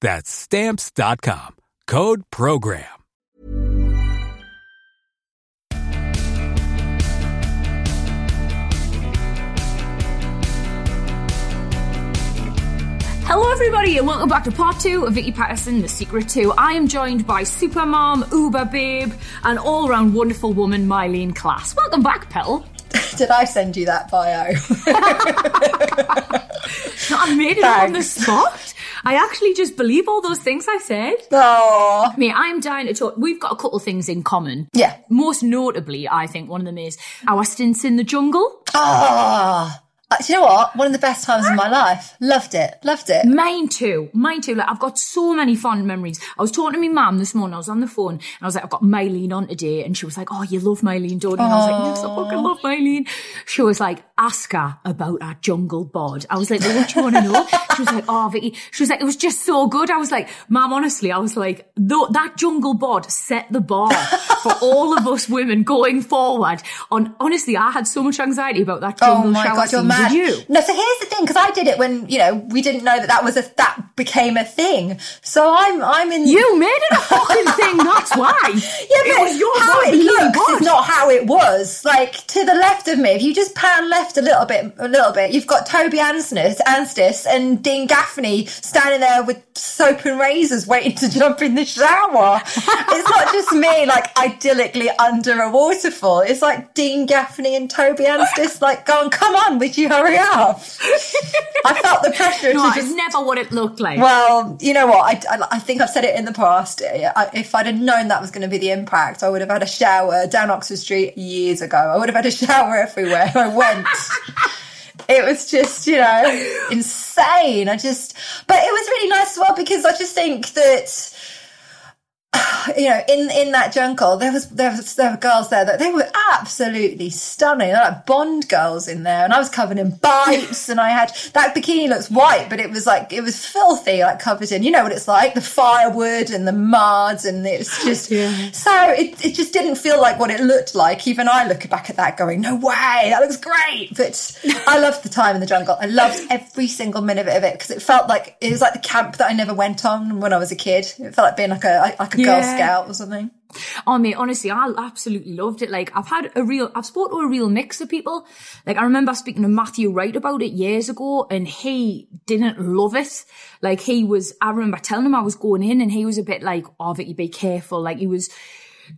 That's stamps.com. Code program. Hello, everybody, and welcome back to part two of Vicky Pattison, The Secret To. I am joined by Supermom, Uber Babe, and all round wonderful woman, Myleene Klass. Welcome back, Pell. Did I send you that bio? no, I made it on the spot. I actually just believe all those things I said. Oh. Me, I'm dying to talk. We've got a couple things in common. Yeah. Most notably, I think one of them is our stints in the jungle. Ah. Uh, do you know what? One of the best times of my life. Loved it. Loved it. Mine too. Mine too. Like I've got so many fond memories. I was talking to my mum this morning. I was on the phone and I was like, I've got Myleene on today, and she was like, Oh, you love Myleene, don't you? And I was like, Yes, I fucking love Myleene. She was like, Ask her about our jungle bod. I was like, well, What do you want to know? She was like, Oh, Vicky. She was like, It was just so good. I was like, Mum, honestly, I was like, that jungle bod set the bar for all of us women going forward. On honestly, I had so much anxiety about that jungle oh my shower God. Mad. Did you? No, so here's the thing, because I did it when you know we didn't know that that was a that became a thing. So I'm I'm in. You made it a fucking thing. That's why. Yeah, but it was your how it looks is not how it was. Like to the left of me, if you just pan left a little bit, a little bit, you've got Toby Anstis, Anstis and Dean Gaffney standing there with soap and razors, waiting to jump in the shower. it's not just me, like idyllically under a waterfall. It's like Dean Gaffney and Toby Anstis, like going, "Come on, would you hurry up?" I felt the pressure No, to it's just never what it looked like. well, you know what? I, I, I think I've said it in the past. I, if I'd have known that was going to be the impact, I would have had a shower down Oxford Street years ago. I would have had a shower everywhere I went. it was just, you know, insane. I just, but it was really nice as well because I just think that you know, in in that jungle, there was there was there were girls there that they were absolutely stunning, They're like Bond girls in there, and I was covered in bites, and I had that bikini looks white, but it was like it was filthy, like covered in, you know what it's like, the firewood and the mud, and it's just so it it just didn't feel like what it looked like. Even I look back at that, going, no way, that looks great. But I loved the time in the jungle. I loved every single minute of it because it felt like it was like the camp that I never went on when I was a kid. It felt like being like a like a Girl Yeah. Scout or something. Oh mate, honestly, I absolutely loved it. Like I've had a real, I've spoken to a real mix of people. Like I remember speaking to Matthew Wright about it years ago, and he didn't love it. Like he was, I remember telling him I was going in, and he was a bit like, "Oh, Vicky, be careful." Like he was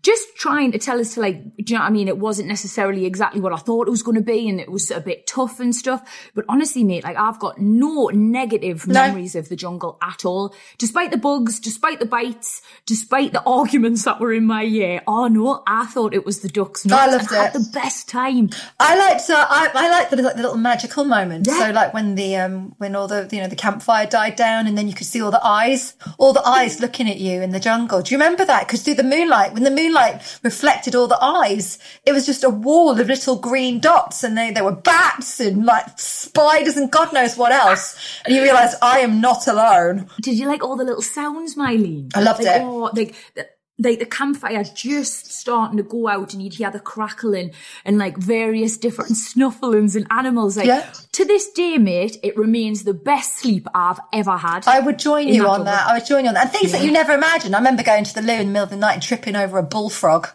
just trying to tell us to like, do you know what I mean? It wasn't necessarily exactly what I thought it was going to be, and it was a bit tough and stuff. But honestly, mate, like I've got no negative memories of the jungle at all. Despite the bugs, despite the bites, despite the arguments that were in my year. Oh no, I thought it was the ducks. I nuts, loved and had it. the best time. I liked uh, I, I liked the, like, the little magical moments. So like when the um when all the you know the campfire died down and then you could see all the eyes, all the eyes looking at you in the jungle. Do you remember that? Because through the moonlight, when the moonlight reflected all the eyes. It was just a wall of little green dots and they, there were bats and like spiders and God knows what else. And you realize I am not alone. Did you like all the little sounds, Myleene? I loved like, it. Oh, like, like the campfire just starting to go out and you'd hear the crackling and like various different snufflings and animals. Like Yeah. to this day, mate, it remains the best sleep I've ever had. I would join you that on that. I would join you on that. And things that you never imagine. I remember going to the loo in the middle of the night and tripping over a bullfrog.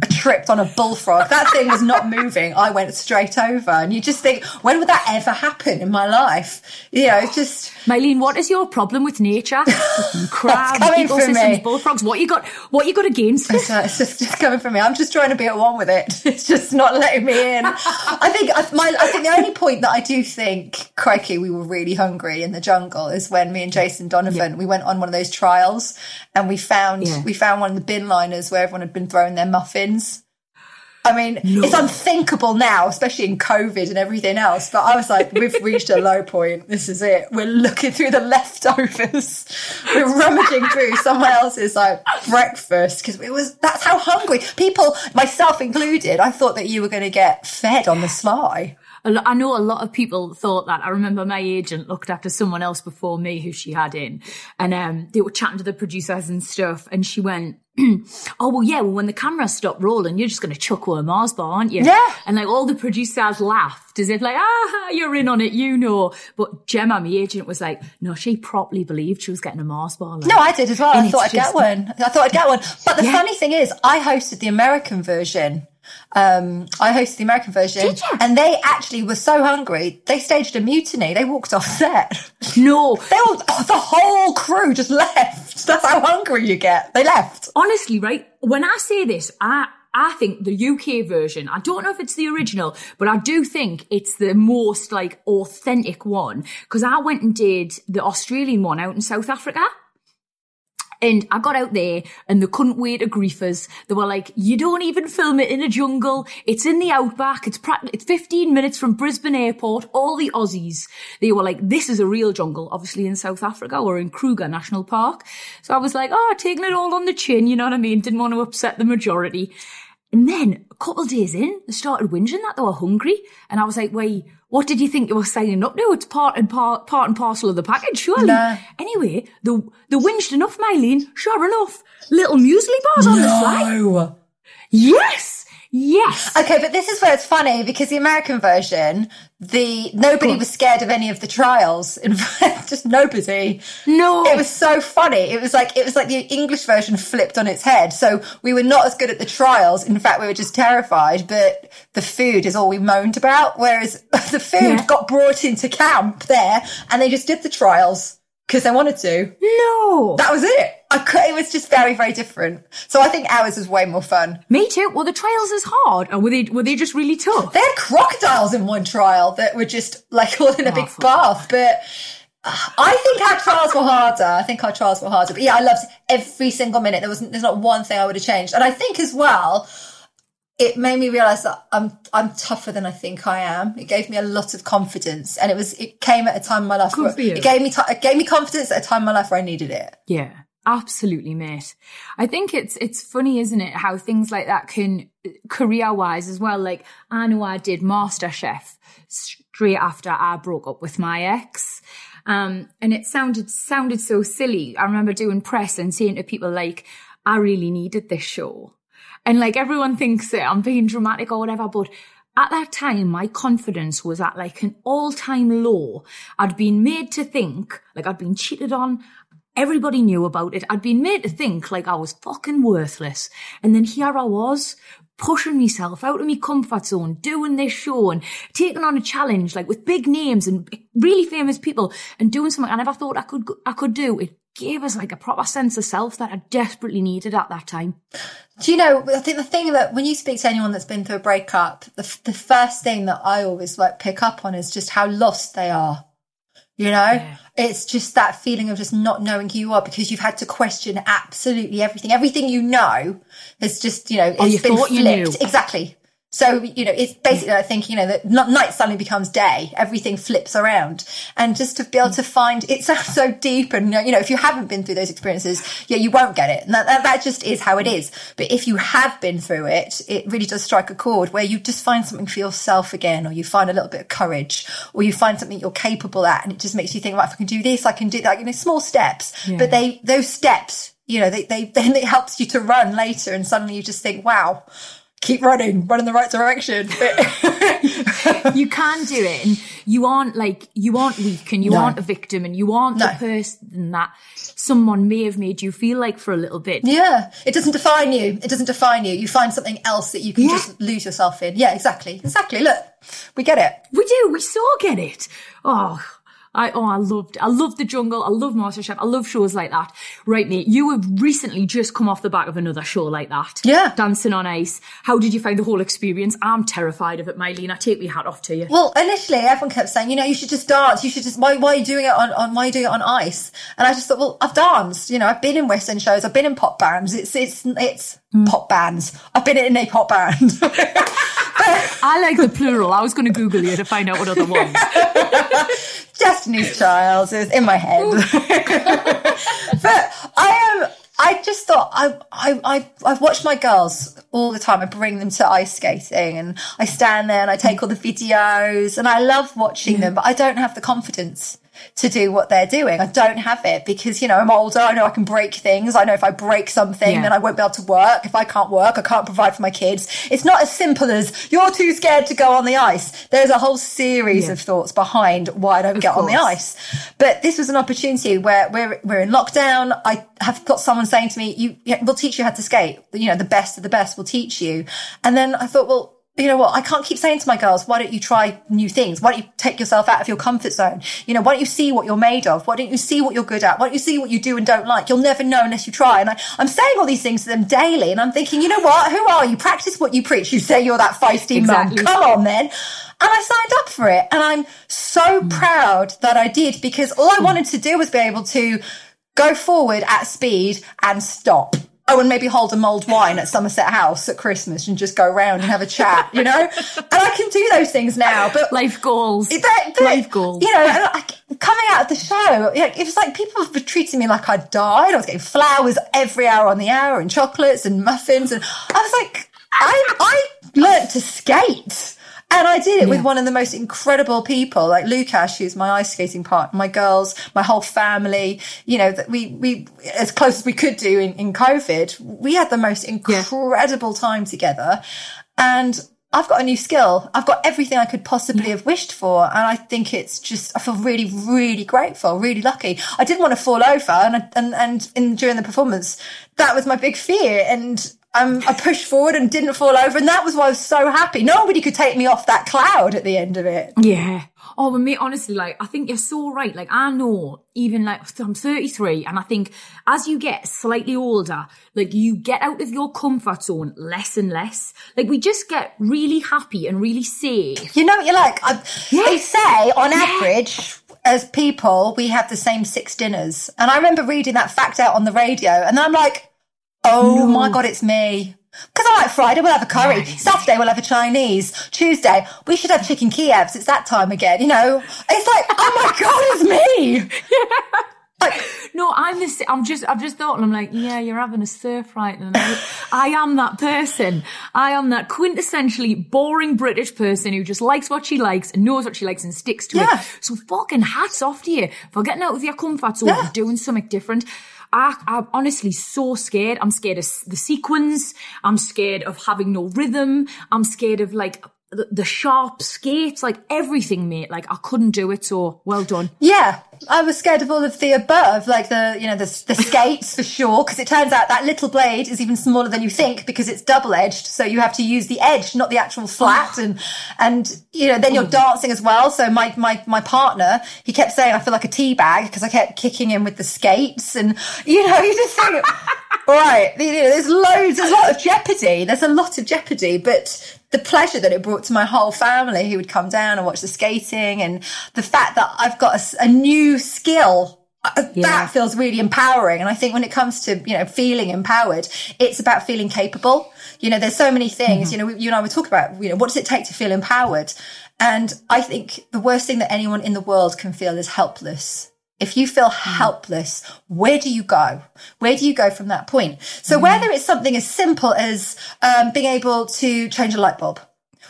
I tripped on a bullfrog. That thing was not moving. I went straight over. And you just think, when would that ever happen in my life? You know, it's just, Myleene, what is your problem with nature? Crabs, ecosystems, bullfrogs. What you got? What you got against it? So uh, it's just, just coming from me. I'm just trying to be at one with it. It's just not letting me in. I think I, my, I think the only point that I do think, crikey, we were really hungry in the jungle is when me and Jason Donovan we went on one of those trials and we found Yeah. we found one of the bin liners where everyone had been throwing their muffins. I mean, it's unthinkable now, especially in COVID and everything else. But I was like, we've reached a low point. This is it. We're looking through the leftovers. We're rummaging through someone else's like breakfast because it was, that's how hungry people, myself included, I thought that you were going to get fed on the sly. Lo- I know a lot of people thought that. I remember my agent looked after someone else before me who she had in, and um, they were chatting to the producers and stuff, and she went, "Oh well, yeah. Well, when the cameras stop rolling, you're just going to chuck a Mars bar, aren't you?" Yeah. And like all the producers laughed as if like, "Ah, you're in on it, you know." But Gemma, my agent, was like, "No, she properly believed she was getting a Mars bar." Like, No, I did as well. And I thought I'd it's get one. I thought I'd get one. But the Yeah. funny thing is, I hosted the American version. Um, I hosted the American version, Did you? and they actually were so hungry they staged a mutiny. They walked off set. no. They all, oh, the whole crew just left. That's how hungry you get. They left. honestly, right, when I say this, I I think the UK version, I don't know if it's the original, but I do think it's the most like authentic one because I went and did the Australian one out in South Africa. And I got out there and they couldn't wait to grief us. They were like, you don't even film it in a jungle. It's in the outback. It's it's 15 minutes from Brisbane airport. All the Aussies, they were like, this is a real jungle, obviously in South Africa or in Kruger National Park. So I was like, oh, taking it all on the chin. You know what I mean? Didn't want to upset the majority. And then a couple of days in, they started whinging that they were hungry. And I was like, wait, what did you think you were signing up to? It's part and part, part and parcel of the package, surely. Nah. Anyway, the the whinged enough, Myleene. Sure enough, little muesli bars on the fly. Yes, yes. Okay, but this is where it's funny because the American version, the nobody was scared of any of the trials. In fact, just nobody. No. It was so funny. It was like it was like the English version flipped on its head. So we were not as good at the trials. In fact, we were just terrified. But the food is all we moaned about. Whereas the food Yeah. got brought into camp there, and they just did the trials because they wanted to. no. That was it. I could, it was just very, very different. So I think ours was way more fun. Me too. Well, the trials as hard, or were they were they just really tough? They had crocodiles in one trial that were just like all in a big bath, but uh, I think our trials were harder. I think our trials were harder. But yeah, I loved every single minute. There wasn't, there's not one thing I would have changed. And I think as well, it made me realize that I'm I'm tougher than I think I am. It gave me a lot of confidence, and it was it came at a time in my life. Where. It gave me ti it gave me confidence at a time in my life where I needed it. Yeah, absolutely, mate. I think it's it's funny, isn't it, how things like that can career wise as well. Like I know I did MasterChef straight after I broke up with my ex. Um, and it sounded sounded so silly. I remember doing press and saying to people like, I really needed this show. And like everyone thinks that I'm being dramatic or whatever, but at that time, my confidence was at like an all time low. I'd been made to think like I'd been cheated on. Everybody knew about it. I'd been made to think like I was fucking worthless. And then here I was pushing myself out of my comfort zone, doing this show and taking on a challenge like with big names and really famous people and doing something I never thought I could, I could do. It gave us like a proper sense of self that I desperately needed at that time. Do you know? I think the thing that when you speak to anyone that's been through a breakup, the the first thing that I always like pick up on is just how lost they are. You know, it's just that feeling of just not knowing who you are because you've had to question absolutely everything. Everything you know has just, you know, Oh, it's you been you flipped. knew. Exactly. So, you know, it's basically, I think, you know, that night suddenly becomes day. Everything flips around. And just to be able to find, it sounds so deep. And, you know, if you haven't been through those experiences, yeah, you won't get it. And that, that, that just is how it is. But if you have been through it, it really does strike a chord where you just find something for yourself again, or you find a little bit of courage, or you find something you're capable at. And it just makes you think, right, if I can do this, I can do that, you know, small steps. Yeah. But they, those steps, you know, they, they, then it helps you to run later. And suddenly you just think, wow, keep running, run in the right direction. you can do it, and you aren't like you aren't weak, and you no. aren't a victim, and you aren't no. the person that someone may have made you feel like for a little bit. Yeah, it doesn't define you. It doesn't define you. You find something else that you can yeah. just lose yourself in. Yeah, exactly, exactly. Look, we get it. We do. We so get it. Oh, I oh I loved I loved the jungle. I love MasterChef. I love shows like that. Right, mate. You have recently just come off the back of another show like that. Yeah. Dancing on ice. How did you find the whole experience? I'm terrified of it, Myleene. I take my hat off to you. Well, initially everyone kept saying, you know, you should just dance. You should just why why are you doing it on, on why are you doing it on ice? And I just thought, well, I've danced. You know, I've been in Western shows. I've been in pop bands. It's it's it's mm. pop bands. I've been in a pop band. I like the plural. I was going to Google you to find out what other ones. Destiny's Child is in my head. but I am. I just thought I, I, I, I've watched my girls all the time. I bring them to ice skating and I stand there and I take all the videos and I love watching yeah. them, but I don't have the confidence to do what they're doing. I don't have it because, you know, I'm older. I know I can break things. I know if I break something, yeah. then I won't be able to work. If I can't work, I can't provide for my kids. It's not as simple as you're too scared to go on the ice. There's a whole series yeah. of thoughts behind why I don't of get course. on the ice. But this was an opportunity where we're, we're in lockdown. I have got someone saying to me, you, we'll teach you how to skate. You know, the best of the best will teach you. And then I thought, well, you know what? I can't keep saying to my girls, why don't you try new things? Why don't you take yourself out of your comfort zone? You know, why don't you see what you're made of? Why don't you see what you're good at? Why don't you see what you do and don't like? You'll never know unless you try. And I, am saying all these things to them daily. And I'm thinking, you know what? Who are you? Practice what you preach. You say you're that feisty exactly. mum. Come on then. And I signed up for it. And I'm so mm. proud that I did because all I wanted to do was be able to go forward at speed and stop oh, and maybe hold a mulled wine at Somerset House at Christmas and just go around and have a chat, you know? and I can do those things now, but life goals, life goals. You know, I, coming out of the show, it was like people were treating me like I'd died. I was getting flowers every hour on the hour and chocolates and muffins, and I was like, I I learned to skate. And I did it yeah. with one of the most incredible people, like Lukasz, who's my ice skating partner, my girls, my whole family. You know, that we, we, as close as we could do in, in COVID, we had the most incredible yeah. time together. And I've got a new skill. I've got everything I could possibly yeah. have wished for. And I think it's just, I feel really, really grateful, really lucky. I didn't want to fall over and, and, and in, during the performance, that was my big fear. And um, I pushed forward and didn't fall over. And that was why I was so happy. Nobody could take me off that cloud at the end of it. Yeah. Oh, but me, honestly, like, I think you're so right. Like, I know even like, I'm 33 and I think as you get slightly older, like you get out of your comfort zone less and less. Like we just get really happy and really safe. You know what you're like? I, yeah. They say on yeah. average, as people, we have the same six dinners. And I remember reading that fact out on the radio and I'm like, Oh no. my God, it's me. Because I like Friday, we'll have a curry. Right. Saturday, we'll have a Chinese. Tuesday, we should have chicken Kievs. It's that time again, you know? It's like, oh my God, it's me. yeah. Like, no, I'm this. I'm just. I've just thought, and I'm like, yeah, you're having a surf right now. I am that person. I am that quintessentially boring British person who just likes what she likes and knows what she likes and sticks to yeah. it. So fucking hats off to you for getting out of your comfort zone yeah. and doing something different. I, I'm honestly so scared. I'm scared of the sequins. I'm scared of having no rhythm. I'm scared of like the, the sharp skates, like everything, mate. Like I couldn't do it. So well done. Yeah. I was scared of all of the above, like the, you know, the, the skates for sure, because it turns out that little blade is even smaller than you think because it's double edged. So you have to use the edge, not the actual flat. and, and, you know, then you're mm. dancing as well. So my, my, my partner, he kept saying, I feel like a tea bag because I kept kicking him with the skates and, you know, you just think, right, you know, there's loads, there's a lot of jeopardy. There's a lot of jeopardy, but the pleasure that it brought to my whole family who would come down and watch the skating and the fact that I've got a, a new skill uh, Yeah. that feels really empowering. And I think when it comes to, you know, feeling empowered, it's about feeling capable. You know, there's so many things, Mm-hmm. you know, we- you and I were talking about, you know, what does it take to feel empowered? And I think the worst thing that anyone in the world can feel is helpless. If you feel Mm. helpless, where do you go? Where do you go from that point? So Mm. whether it's something as simple as um, being able to change a light bulb,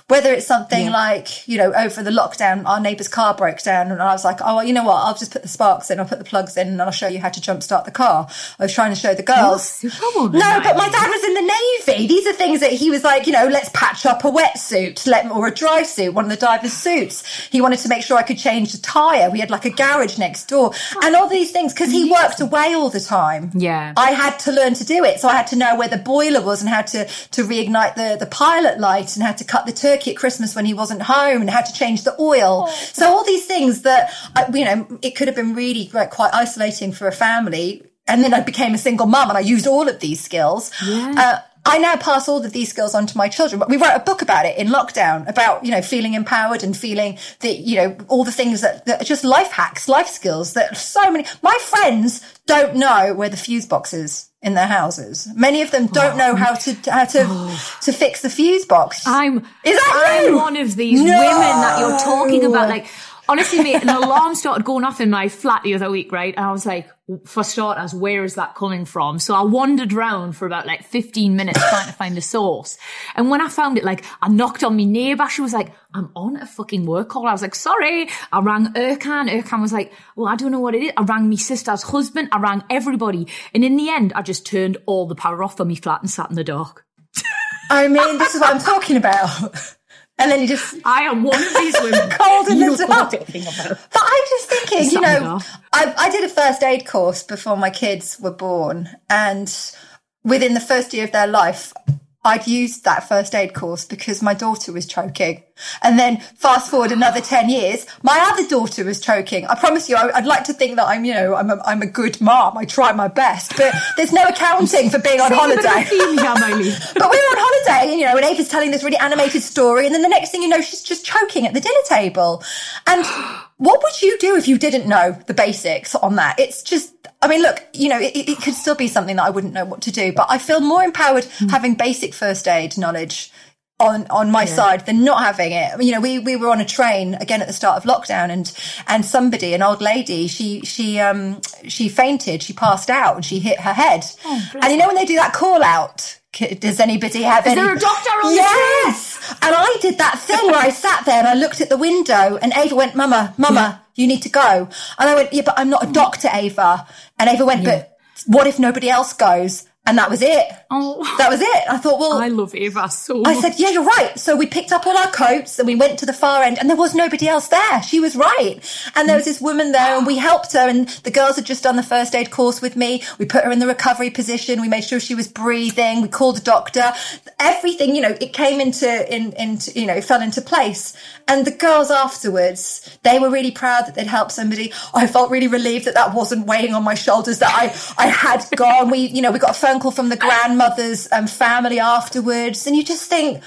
whether it's something like, you know, over the lockdown, our neighbour's car broke down and I was like, oh, well, you know what? I'll just put the sparks in, I'll put the plugs in and I'll show you how to jumpstart the car. I was trying to show the girls. no, but my dad was in the Navy. These are things that he was like, you know, let's patch up a wetsuit let, or a dry suit, one of the divers' suits. He wanted to make sure I could change the tyre. We had like a garage next door and all these things because he worked away all the time. Yeah. I had to learn to do it. So I had to know where the boiler was and how to, to reignite the, the pilot light and how to cut the turkey at Christmas when he wasn't home and had to change the oil. So all these things that, I, you know, it could have been really like, quite isolating for a family. And then I became a single mum and I used all of these skills. Uh, I now pass all of these skills on to my children. But we wrote a book about it in lockdown about, you know, feeling empowered and feeling that, you know, all the things that, that are just life hacks, life skills that so many, my friends don't know where the fuse box is in their houses. Many of them don't know how to, how to, to fix the fuse box. I'm Is that I'm you? one of these No. women that you're talking about. Like, honestly, mate, an alarm started going off in my flat the other week, right? And I was like, for starters, where is that coming from? So I wandered around for about like 15 minutes trying to find the source. And when I found it, like, I knocked on my neighbour. She was like, I'm on a fucking work call. I was like, sorry. I rang Ercan. Ercan was like, well, I don't know what it is. I rang my sister's husband. I rang everybody. And in the end, I just turned all the power off for me flat and sat in the dark. I mean, this is what I'm talking about. And then you just I am one of these women. cold in the dark. But I'm just thinking, you know. I, I did a first aid course before my kids were born, and within the first year of their life, I'd used that first aid course because my daughter was choking. And then fast forward another 10 years, my other daughter was choking. I promise you, I, I'd like to think that I'm, you know, I'm a, I'm a good mom. I try my best, but there's no accounting for being on See a bit of a holiday. But we were on holiday, and you know, and Ava's telling this really animated story, and then the next thing you know, she's just choking at the dinner table. And what would you do if you didn't know the basics on that? It's just, I mean, look, you know, it, it could still be something that I wouldn't know what to do, but I feel more empowered having basic first aid knowledge on on my side than not having it. You know, we we were on a train again at the start of lockdown, and and somebody, an old lady, she she um she fainted, she passed out, and she hit her head. and you know when they do that call out. Does anybody have any? Is there a doctor on the Yes, and I did that thing where I sat there and I looked at the window, and Ava went, "Mama, Mama, you need to go." And I went, "Yeah, but I'm not a doctor, Ava." And Ava went, "But what if nobody else goes?" And that was it. Oh. That was it. I thought, well, I love Ava so I said, yeah, you're right. So we picked up all our coats and we went to the far end and there was nobody else there. She was right. And there was this woman there and we helped her and the girls had just done the first aid course with me. We put her in the recovery position. We made sure she was breathing. We called a doctor. Everything, you know, it came into, in, into, you know, fell into place. And the girls afterwards, they were really proud that they'd helped somebody. I felt really relieved that that wasn't weighing on my shoulders, that I, I had gone. We, you know, we got a phone call from the grandmother's um, family afterwards. And you just think,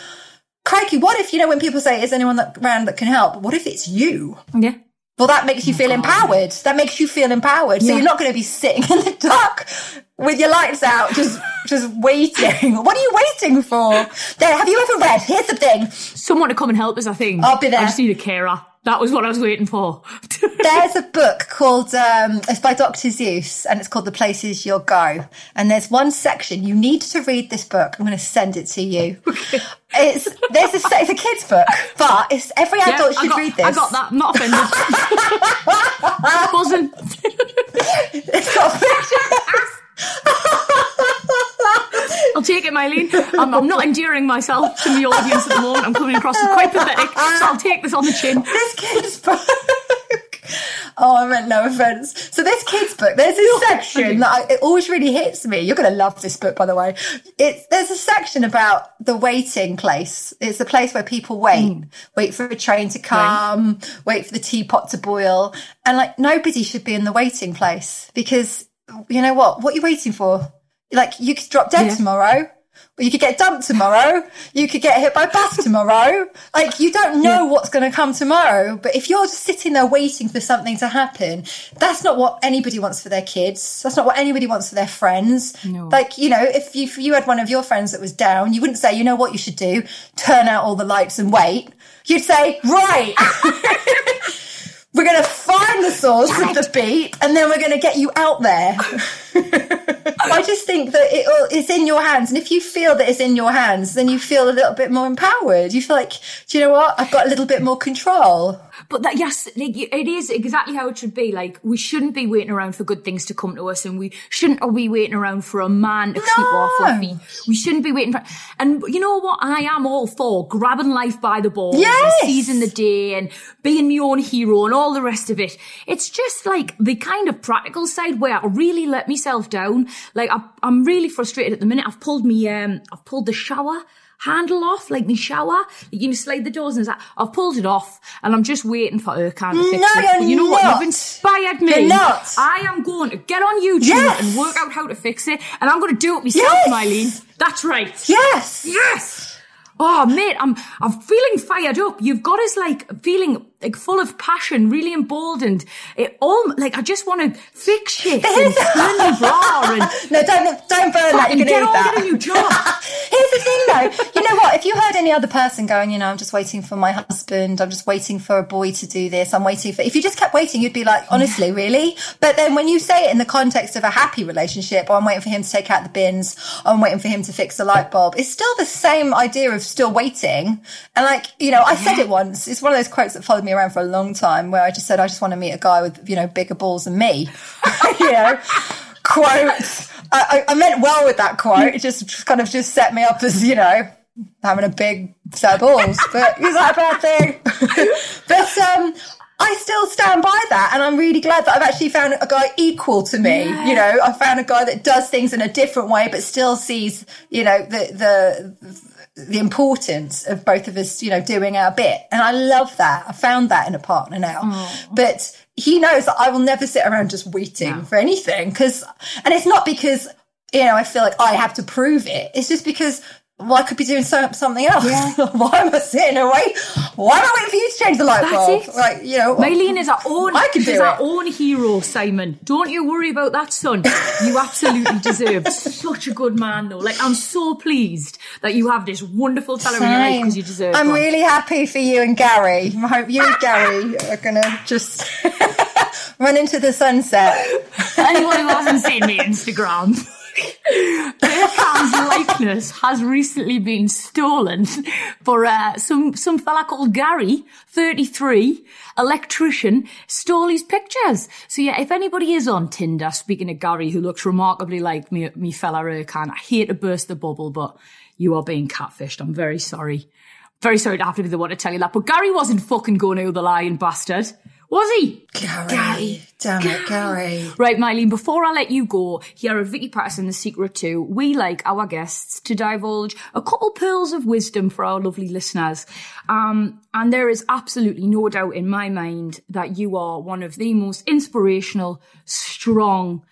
crikey, what if, you know, when people say, is anyone that, around that can help? What if it's you? yeah. Well, that makes you feel empowered. That makes you feel empowered. So you're not going to be sitting in the dark with your lights out, just, just waiting. What are you waiting for? There, have you ever read? Here's the thing. Someone to come and help us, I think. I'll be there. I just need a carer. That was what I was waiting for. There's a book called, um, it's by Dr. Seuss and it's called The Places You'll Go. And there's one section, you need to read this book. I'm going to send it to you. It's, there's a, it's a kid's book, but it's every adult I should got, read this. I got that. I'm not offended. Buzzing. It's got. I'll take it, Myleene. I'm, I'm not endearing myself to the audience at the moment. I'm coming across as quite pathetic, so I'll take this on the chin. this kid's book. Oh, I meant no offense. So this kid's book, there's this section that I, it always really hits me. You're going to love this book, by the way. It's there's a section about the waiting place. It's the place where people wait, mm. wait for a train to come, wait for the teapot to boil, and like nobody should be in the waiting place because you know what? What are you waiting for? Like you could drop dead Yeah. tomorrow. you could get dumped tomorrow. You could get hit by a bus tomorrow. Like you don't know what's going to come tomorrow. But if you're just sitting there waiting for something to happen, that's not what anybody wants for their kids. That's not what anybody wants for their friends. No. Like you know, if you, if you had one of your friends that was down, you wouldn't say, you know what you should do, turn out all the lights and wait. You'd say, right. we're going to find the source of the beat and then we're going to get you out there. I just think that it, it's in your hands. And if you feel that it's in your hands, then you feel a little bit more empowered. You feel like, do you know what? I've got a little bit more control. But that, yes, like, it is exactly how it should be. Like, we shouldn't be waiting around for good things to come to us and we shouldn't be waiting around for a man to sweep off our feet. We shouldn't be waiting for, and you know what? I am all for grabbing life by the balls Yes! and seizing the day and being my own hero and all the rest of it. It's just like the kind of practical side where I really let myself down. Like, I, I'm really frustrated at the minute. I've pulled me, um, I've pulled the shower handle off, like my shower. You know, slide the doors and that. I've pulled it off and I'm just waiting for Ercan to fix No, it. But you know what? You've inspired me. Not. I am going to get on YouTube Yes. and work out how to fix it. And I'm going to do it myself, Yes. Myleene. That's right. Yes. Yes. Oh, mate, I'm I'm feeling fired up. You've got us like feeling like full of passion, really emboldened. It all like I just want to fix shit and turn my bra and No, don't don't burn that. Fucking You can get on, that. get a new job. Here's the thing, though. You know what? If you heard any other person going, you know, I'm just waiting for my husband. I'm just waiting for a boy to do this. I'm waiting for. If you just kept waiting, you'd be like, honestly, really. But then when you say it in the context of a happy relationship, or I'm waiting for him to take out the bins, or I'm waiting for him to fix the light bulb, it's still the same idea of still waiting. And like, you know, I said it once. It's one of those quotes that followed me around for a long time, where I just said, I just want to meet a guy with, you know, bigger balls than me. you know, quote. I, I, meant well with that quote. It just, just kind of just set me up as, you know, having a big set of balls. But is that a bad thing? but um, I still stand by that. And I'm really glad that I've actually found a guy equal to me. You know, I found a guy that does things in a different way, but still sees, you know, the, the, the importance of both of us, you know, doing our bit. And I love that. I found that in a partner now. But he knows that I will never sit around just waiting for anything. Cause, and it's not because, you know, I feel like I have to prove it. It's just because, well, I could be doing so, something else. Why am I sitting away? Why am I waiting for you to change the light That's bulb? it. Like, you know, Myleene is our own. I can do our it. own hero, Simon. Don't you worry about that, son. You absolutely deserve such a good man, though. Like I'm so pleased that you have this wonderful fellow in your life because you deserve. I'm one. really happy for you and Gary. I hope you and Gary are gonna just run into the sunset. Anyone who hasn't seen me Instagram. Ercan's likeness has recently been stolen for uh, some some fella called Gary, 33, electrician, stole his pictures. So yeah, if anybody is on Tinder, speaking of Gary, who looks remarkably like me, me fella Ercan, I hate to burst the bubble, but you are being catfished. I'm very sorry. Very sorry to have to be the one to tell you that. But Gary wasn't fucking going to the lying bastard. Was he? Gary, damn it, Gary. Right, Myleene, before I let you go, here at Vicky Pattison, The Secret too, we like our guests to divulge a couple pearls of wisdom for our lovely listeners. Um, and there is absolutely no doubt in my mind that you are one of the most inspirational, strong,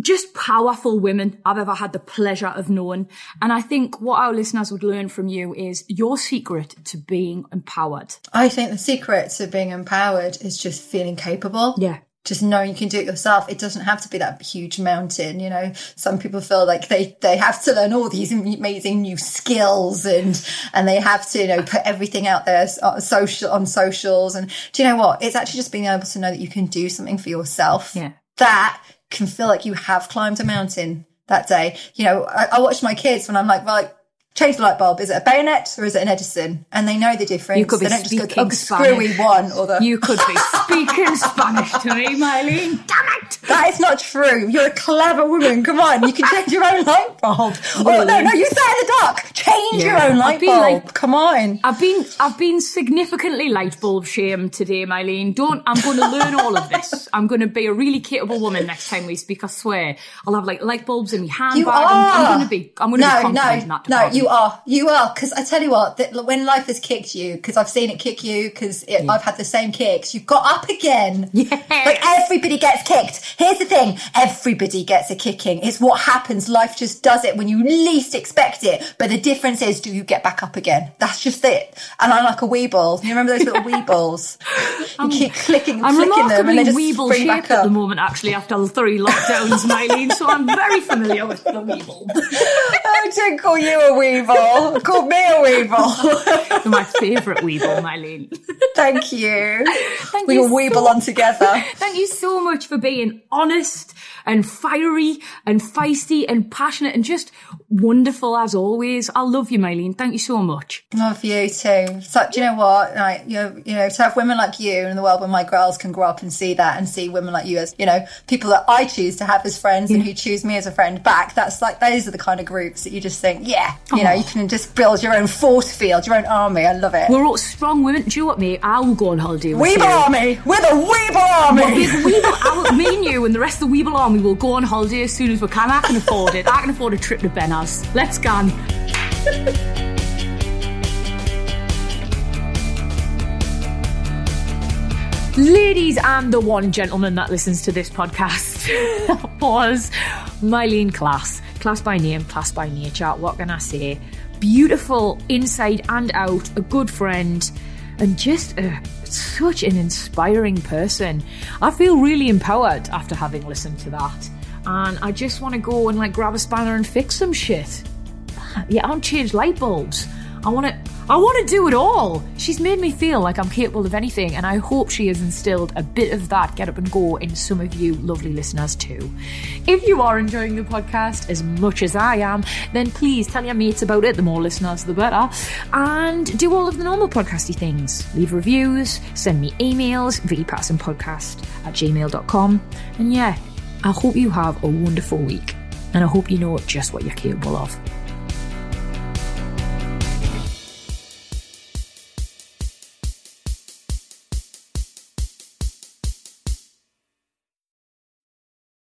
just powerful women I've ever had the pleasure of knowing. And I think what our listeners would learn from you is your secret to being empowered. I think the secret to being empowered is just feeling capable. Yeah. Just knowing you can do it yourself. It doesn't have to be that huge mountain. You know, some people feel like they, they have to learn all these amazing new skills and, and they have to, you know, put everything out there on social, on socials. And do you know what? It's actually just being able to know that you can do something for yourself. Yeah. That can feel like you have climbed a mountain that day. You know, I, I watch my kids when I'm like, like, change the light bulb. Is it a bayonet or is it an Edison? And they know the difference. You could be they don't just go, speaking oh, screwy Spanish. one or the. You could be speaking Spanish to me, Myleene. Damn it! That is not true. You're a clever woman. Come on, you can change your own light bulb. Oh no, no, you sat in the dark. Change your Yeah, own I've light been bulb. like- Come on. I've been I've been significantly light bulb shamed today, Myleene. Don't I'm going to learn all of this. I'm going to be a really capable woman next time we speak. I swear. I'll have like light bulbs in my handbag. You I'm, I'm are. going to be I'm going to be no, confident no, in that no. You You are, you are. Because I tell you what, that when life has kicked you, because I've seen it kick you, because I've had the same kicks, you've got up again. Yes. Like everybody gets kicked. Here's the thing: everybody gets a kicking. It's what happens. Life just does it when you least expect it. But the difference is, do you get back up again? That's just it. And I'm like a weeble. You remember those little weebles? You keep clicking and I'm flicking them, and they just weeble spring shaped back at the moment, actually, after three lockdowns, Myleene, so I'm very familiar with the weeble. I oh, didn't call you a weeble. Call me a. You're my favourite weeble, Myleene. Thank you. Thank we you will weeble so- on together. Thank you so much for being honest and fiery and feisty and passionate and just wonderful as always. I love you, Myleene. Thank you so much. Love you too. So do you know what? Like you know, you know, to have women like you in the world where my girls can grow up and see that and see women like you as you know people that I choose to have as friends and who choose me as a friend back. That's like those are the kind of groups that you just think, yeah, you know, you can just build your own force field, your own army. I love it. We're all strong women. Do you know what, mate? I will go on holiday with Weeble you. army. We're the Weeble army. Weeble, I will, me and you and the rest of the Weeble army will go on holiday as soon as we can. I can afford it. I can afford a trip to Benaz. Let's go. Ladies and the one gentleman that listens to this podcast was Myleene Klass. Class by name, class by nature. What can I say? Beautiful inside and out, a good friend, and just a, such an inspiring person. I feel really empowered after having listened to that. And I just want to go and like grab a spanner and fix some shit. Yeah, I don't change light bulbs. I want to. I want to do it all. She's made me feel like I'm capable of anything, and I hope she has instilled a bit of that get up and go in some of you lovely listeners too. If you are enjoying the podcast as much as I am, then please tell your mates about it. The more listeners, the better. And do all of the normal podcasty things. Leave reviews, send me emails, vpassandpodcast at gmail.com. And yeah, I hope you have a wonderful week, and I hope you know just what you're capable of.